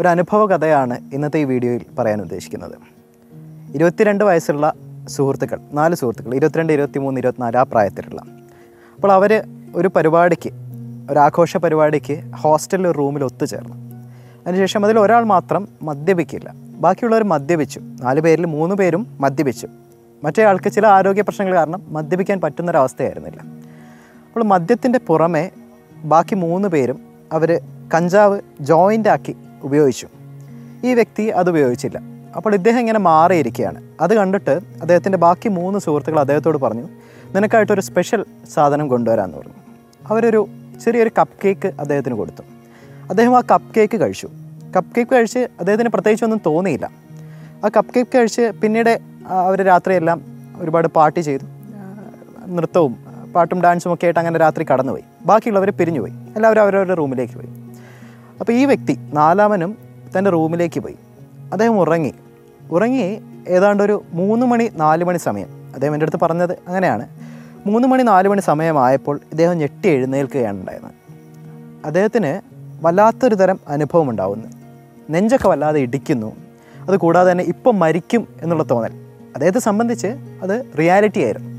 ഒരു അനുഭവ കഥയാണ് ഇന്നത്തെ ഈ വീഡിയോയിൽ പറയാൻ ഉദ്ദേശിക്കുന്നത്. ഇരുപത്തിരണ്ട് വയസ്സുള്ള സുഹൃത്തുക്കൾ നാല് സുഹൃത്തുക്കൾ ഇരുപത്തിരണ്ട് ഇരുപത്തി മൂന്ന് ഇരുപത്തിനാല് ആ പ്രായത്തിലുള്ള. അപ്പോൾ അവർ ഒരു പരിപാടിക്ക് ഒരു ആഘോഷ പരിപാടിക്ക് ഹോസ്റ്റലിൽ റൂമിൽ ഒത്തുചേർന്നു. അതിനുശേഷം അതിൽ ഒരാൾ മാത്രം മദ്യപിക്കില്ല. ബാക്കിയുള്ളവർ മദ്യപിച്ചു. നാല് പേരിൽ മൂന്ന് പേരും മദ്യപിച്ചു. മറ്റേ ആൾക്ക് ചില ആരോഗ്യ പ്രശ്നങ്ങൾ കാരണം മദ്യപിക്കാൻ പറ്റുന്നൊരവസ്ഥയായിരുന്നില്ല. അപ്പോൾ മദ്യത്തിന്റെ പുറമെ ബാക്കി മൂന്ന് പേരും അവർ കഞ്ചാവ് ജോയിന്റ് ആക്കി ഉപയോഗിച്ചു. ഈ വ്യക്തി അത് ഉപയോഗിച്ചില്ല. അപ്പോൾ ഇദ്ദേഹം ഇങ്ങനെ മാറിയിരിക്കുകയാണ്. അത് കണ്ടിട്ട് അദ്ദേഹത്തിന്റെ ബാക്കി മൂന്ന് സുഹൃത്തുക്കൾ അദ്ദേഹത്തോട് പറഞ്ഞു നിനക്കായിട്ടൊരു സ്പെഷ്യൽ സാധനം കൊണ്ടുവരാമെന്ന് പറഞ്ഞു. അവരൊരു ചെറിയൊരു കപ്പ് കേക്ക് അദ്ദേഹത്തിന് കൊടുത്തു. അദ്ദേഹം ആ കപ്പ് കേക്ക് കഴിച്ചു. കപ്പ് കേക്ക് കഴിച്ച് അദ്ദേഹത്തിന് പ്രത്യേകിച്ചൊന്നും തോന്നിയില്ല. ആ കപ്പ് കേക്ക് കഴിച്ച് പിന്നീട് അവർ രാത്രിയെല്ലാം ഒരുപാട് പാർട്ടി ചെയ്തു. നൃത്തവും പാട്ടും ഡാൻസും ഒക്കെ ആയിട്ട് അങ്ങനെ രാത്രി കടന്നുപോയി. ബാക്കിയുള്ളവർ പിരിഞ്ഞുപോയി. എല്ലാവരും അവരവരുടെ റൂമിലേക്ക് പോയി. അപ്പോൾ ഈ വ്യക്തി നാലാമനും തന്റെ റൂമിലേക്ക് പോയി. അദ്ദേഹം ഉറങ്ങി. ഉറങ്ങി ഏതാണ്ട് ഒരു മൂന്ന് മണി നാല് മണി സമയം. അദ്ദേഹം എന്റെ അടുത്ത് പറഞ്ഞത് അങ്ങനെയാണ്. മൂന്ന് മണി നാല് മണി സമയമായപ്പോൾ ഇദ്ദേഹം ഞെട്ടി എഴുന്നേൽക്കുകയാണ് ഉണ്ടായത് അദ്ദേഹത്തിന് വല്ലാത്തൊരു തരം അനുഭവം ഉണ്ടാവുന്നു. നെഞ്ചൊക്കെ വല്ലാതെ ഇടിക്കുന്നു. അതുകൂടാതെ തന്നെ ഇപ്പം മരിക്കും എന്നുള്ള തോന്നൽ. അദ്ദേഹത്തെ സംബന്ധിച്ച് അത് റിയാലിറ്റി ആയിരുന്നു.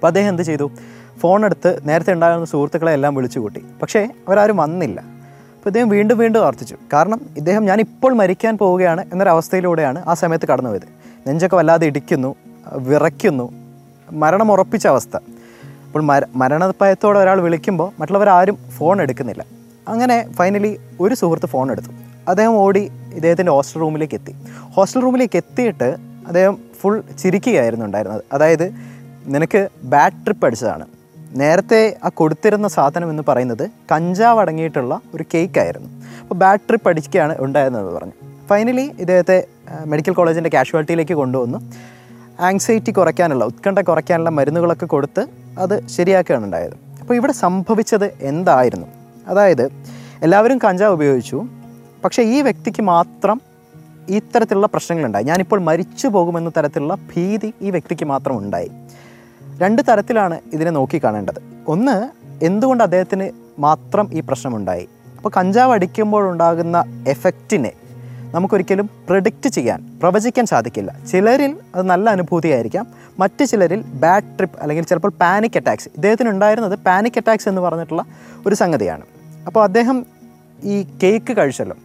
അപ്പോൾ അദ്ദേഹം എന്ത് ചെയ്തു? ഫോൺ എടുത്ത് നേരത്തെ ഉണ്ടായിരുന്ന സുഹൃത്തുക്കളെ എല്ലാം വിളിച്ചു കൂട്ടി. പക്ഷേ അവരാരും വന്നില്ല. അപ്പോൾ ഇദ്ദേഹം വീണ്ടും വീണ്ടും ആർത്തിച്ചു കാരണം ഇദ്ദേഹം ഞാൻ ഇപ്പോൾ മരിക്കാൻ പോവുകയാണ് എന്നൊരവസ്ഥയിലൂടെയാണ് ആ സമയത്ത് കടന്നുപോയത്. നെഞ്ചൊക്കെ വല്ലാതെ ഇടിക്കുന്നു വിറയ്ക്കുന്നു മരണം ഉറപ്പിച്ച അവസ്ഥ. അപ്പോൾ മര മരണഭയത്തോടെ ഒരാൾ വിളിക്കുമ്പോൾ മറ്റുള്ളവരാരും ഫോൺ എടുക്കുന്നില്ല. അങ്ങനെ ഫൈനലി ഒരു സുഹൃത്ത് ഫോൺ എടുത്തു. അദ്ദേഹം ഓടി ഇദ്ദേഹത്തിന്റെ ഹോസ്റ്റൽ റൂമിലേക്ക് എത്തി. ഹോസ്റ്റൽ റൂമിലേക്ക് എത്തിയിട്ട് അദ്ദേഹം ഫുൾ ചിരിക്കുകയായിരുന്നു ഉണ്ടായിരുന്നത്. അതായത് നിനക്ക് ബാഡ് ട്രിപ്പ് അടിച്ചതാണ്. നേരത്തെ ആ കൊടുത്തിരുന്ന സാധനം എന്ന് പറയുന്നത് കഞ്ചാവ് അടങ്ങിയിട്ടുള്ള ഒരു കേക്കായിരുന്നു അപ്പോൾ ബാഡ് ട്രിപ്പ് അടിക്കുകയാണ് ഉണ്ടായിരുന്നത് പറഞ്ഞു. ഫൈനലി ഇദ്ദേഹത്തെ മെഡിക്കൽ കോളേജിന്റെ കാഷ്വാലിറ്റിയിലേക്ക് കൊണ്ടുവന്നു. ആങ്സൈറ്റി കുറയ്ക്കാനുള്ള ഉത്കണ്ഠ കുറയ്ക്കാനുള്ള മരുന്നുകളൊക്കെ കൊടുത്ത് അത് ശരിയാക്കുകയാണ് ഉണ്ടായത്. അപ്പോൾ ഇവിടെ സംഭവിച്ചത് എന്തായിരുന്നു? അതായത് എല്ലാവരും കഞ്ചാവ് ഉപയോഗിച്ചു. പക്ഷേ ഈ വ്യക്തിക്ക് മാത്രം ഇത്തരത്തിലുള്ള പ്രശ്നങ്ങളുണ്ടായി. ഞാനിപ്പോൾ മരിച്ചു പോകുമെന്ന തരത്തിലുള്ള ഭീതി ഈ വ്യക്തിക്ക് മാത്രം ഉണ്ടായി. രണ്ട് തരത്തിലാണ് ഇതിനെ നോക്കിക്കാണേണ്ടത് ഒന്ന് എന്തുകൊണ്ട് അദ്ദേഹത്തിന് മാത്രം ഈ പ്രശ്നമുണ്ടായി? അപ്പോൾ കഞ്ചാവ് അടിക്കുമ്പോഴുണ്ടാകുന്ന എഫക്റ്റിനെ നമുക്കൊരിക്കലും പ്രഡിക്റ്റ് ചെയ്യാൻ പ്രവചിക്കാൻ സാധിക്കില്ല. ചിലരിൽ അത് നല്ല അനുഭൂതിയായിരിക്കാം. മറ്റ് ചിലരിൽ ബാഡ് ട്രിപ്പ് അല്ലെങ്കിൽ ചിലപ്പോൾ പാനിക് അറ്റാക്സ് ഇദ്ദേഹത്തിന് ഉണ്ടായിരുന്നത് പാനിക് അറ്റാക്സ് എന്ന് പറഞ്ഞിട്ടുള്ള ഒരു സംഗതിയാണ്. അപ്പോൾ അദ്ദേഹം ഈ കേക്ക് കഴിച്ചല്ലോ.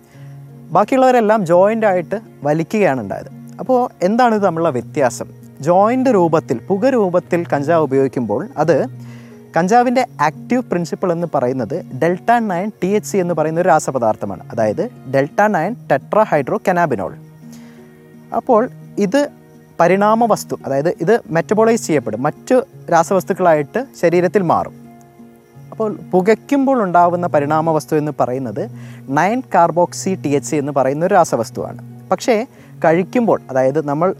ബാക്കിയുള്ളവരെല്ലാം ജോയിന്റ് ആയിട്ട് വലിക്കുകയാണ് ഉണ്ടായത്. അപ്പോൾ എന്താണ് ഇത് തമ്മിലുള്ള വ്യത്യാസം? ജോയിന്റ് രൂപത്തിൽ പുക രൂപത്തിൽ കഞ്ചാവ് ഉപയോഗിക്കുമ്പോൾ അത് കഞ്ചാവിന്റെ ആക്റ്റീവ് പ്രിൻസിപ്പിൾ എന്ന് പറയുന്നത് delta nine T H C എന്ന് പറയുന്ന ഒരു രാസപദാർത്ഥമാണ്. അതായത് delta nine tetrahydrocannabinol അപ്പോൾ ഇത് പരിണാമ വസ്തു അതായത് ഇത് മെറ്റബോളൈസ് ചെയ്യപ്പെടും. മറ്റ് രാസവസ്തുക്കളായിട്ട് ശരീരത്തിൽ മാറും. അപ്പോൾ പുകയ്ക്കുമ്പോൾ ഉണ്ടാകുന്ന പരിണാമ വസ്തു എന്ന് പറയുന്നത് nine carboxy T H C എന്ന് പറയുന്ന ഒരു രാസവസ്തുവാണ്. പക്ഷേ കഴിക്കുമ്പോൾ അതായത് നമ്മൾ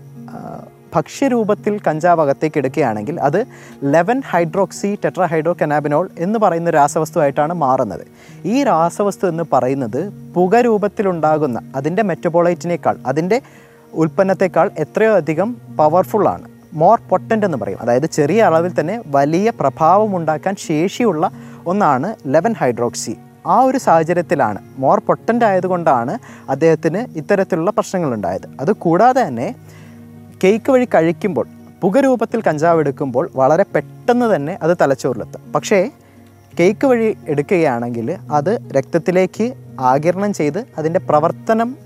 ഭക്ഷ്യരൂപത്തിൽ കഞ്ചാവ് അകത്തേക്ക് എടുക്കുകയാണെങ്കിൽ അത് eleven hydroxy tetrahydrocannabinol എന്ന് പറയുന്ന രാസവസ്തുവായിട്ടാണ് മാറുന്നത്. ഈ രാസവസ്തു എന്ന് പറയുന്നത് പുക രൂപത്തിലുണ്ടാകുന്ന അതിന്റെ മെറ്റബോളൈറ്റിനേക്കാൾ അതിന്റെ ഉൽപ്പന്നത്തെക്കാൾ എത്രയോ അധികം പവർഫുള്ളാണ് മോർ പൊട്ടന്റ് എന്ന് പറയും. അതായത് ചെറിയ അളവിൽ തന്നെ വലിയ പ്രഭാവം ഉണ്ടാക്കാൻ ശേഷിയുള്ള ഒന്നാണ് ലെവൻ ഹൈഡ്രോക്സി. ആ ഒരു സാഹചര്യത്തിലാണ് മോർ പൊട്ടന്റ് ആയതുകൊണ്ടാണ് അദ്ദേഹത്തിന് ഇത്തരത്തിലുള്ള പ്രശ്നങ്ങളുണ്ടായത്. അത് കൂടാതെ തന്നെ കേക്ക് വഴി കഴിക്കുമ്പോൾ പുക രൂപത്തിൽ കഞ്ചാവ് എടുക്കുമ്പോൾ വളരെ പെട്ടെന്ന് തന്നെ അത് തലച്ചോറിലെത്തും. പക്ഷേ കേക്ക് വഴി എടുക്കുകയാണെങ്കിൽ അത് രക്തത്തിലേക്ക് ആകിരണം ചെയ്ത് അതിന്റെ പ്രവർത്തനം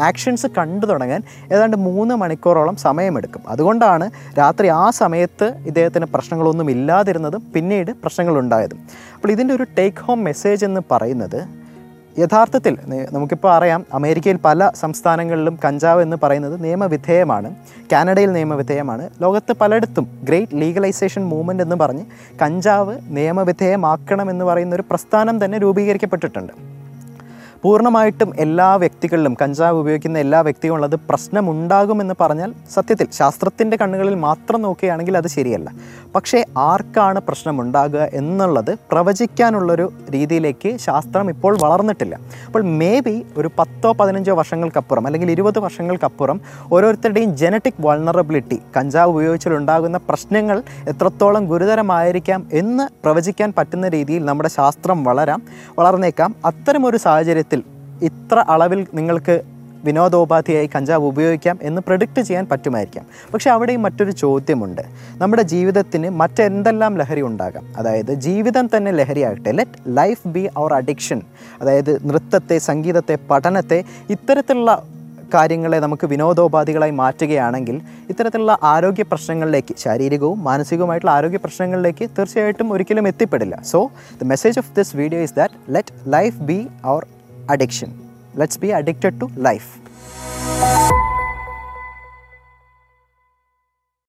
ആക്ഷൻസ് കണ്ടു തുടങ്ങാൻ ഏതാണ്ട് മൂന്ന് മണിക്കൂറോളം സമയമെടുക്കും. അതുകൊണ്ടാണ് രാത്രി ആ സമയത്ത് ഇദ്ദേഹത്തിന് പ്രശ്നങ്ങളൊന്നും ഇല്ലാതിരുന്നതും പിന്നീട് പ്രശ്നങ്ങളുണ്ടായതും. അപ്പോൾ ഇതിന്റെ ഒരു ടേക്ക് ഹോം മെസ്സേജ് എന്ന് പറയുന്നത് യഥാർത്ഥത്തിൽ നമുക്കിപ്പോൾ അറിയാം അമേരിക്കയിൽ പല സംസ്ഥാനങ്ങളിലും കഞ്ചാവ് എന്ന് പറയുന്നത് നിയമവിധേയമാണ്. കാനഡയിൽ നിയമവിധേയമാണ്. ലോകത്ത് പലയിടത്തും ഗ്രേറ്റ് ലീഗലൈസേഷൻ മൂവ്മെന്റ് എന്ന് പറഞ്ഞ് കഞ്ചാവ് നിയമവിധേയമാക്കണം എന്ന് പറയുന്ന ഒരു പ്രസ്ഥാനം തന്നെ രൂപീകരിക്കപ്പെട്ടിട്ടുണ്ട്. പൂർണമായിട്ടും എല്ലാ വ്യക്തികളിലും കഞ്ചാവ് ഉപയോഗിക്കുന്ന എല്ലാ വ്യക്തികളും അത് പ്രശ്നമുണ്ടാകുമെന്ന് പറഞ്ഞാൽ സത്യത്തിൽ ശാസ്ത്രത്തിന്റെ കണ്ണുകളിൽ മാത്രം നോക്കുകയാണെങ്കിൽ അത് ശരിയല്ല. പക്ഷേ ആർക്കാണ് പ്രശ്നമുണ്ടാകുക എന്നുള്ളത് പ്രവചിക്കാനുള്ളൊരു രീതിയിലേക്ക് ശാസ്ത്രം ഇപ്പോൾ വളർന്നിട്ടില്ല. അപ്പോൾ മേ ബി ഒരു പത്തോ പതിനഞ്ചോ വർഷങ്ങൾക്കപ്പുറം അല്ലെങ്കിൽ ഇരുപത് വർഷങ്ങൾക്കപ്പുറം ഓരോരുത്തരുടെയും ജനറ്റിക് വൾണറബിലിറ്റി കഞ്ചാവ് ഉപയോഗിച്ചിലുണ്ടാകുന്ന പ്രശ്നങ്ങൾ എത്രത്തോളം ഗുരുതരമായിരിക്കാം എന്ന് പ്രവചിക്കാൻ പറ്റുന്ന രീതിയിൽ നമ്മുടെ ശാസ്ത്രം വളരാം വളർന്നേക്കാം. അത്തരമൊരു സാഹചര്യത്തിൽ ഇത്ര അളവിൽ നിങ്ങൾക്ക് വിനോദോപാധിയായി കഞ്ചാവ് ഉപയോഗിക്കാം എന്ന് പ്രഡിക്റ്റ് ചെയ്യാൻ പറ്റുമായിരിക്കാം. പക്ഷേ അവിടെയും മറ്റൊരു ചോദ്യമുണ്ട്. നമ്മുടെ ജീവിതത്തിന് മറ്റെന്തെല്ലാം ലഹരി ഉണ്ടാകാം? അതായത് ജീവിതം തന്നെ ലഹരിയാകട്ടെ let life be our addiction അതായത് നൃത്തത്തെ സംഗീതത്തെ പഠനത്തെ ഇത്തരത്തിലുള്ള കാര്യങ്ങളെ നമുക്ക് വിനോദോപാധികളായി മാറ്റുകയാണെങ്കിൽ ഇത്തരത്തിലുള്ള ആരോഗ്യ പ്രശ്നങ്ങളിലേക്ക് ശാരീരികവും മാനസികവുമായിട്ടുള്ള ആരോഗ്യ പ്രശ്നങ്ങളിലേക്ക് തീർച്ചയായിട്ടും ഒരിക്കലും എത്തിപ്പെടില്ല. So the message of this video is that let life be our addiction let's be addicted to life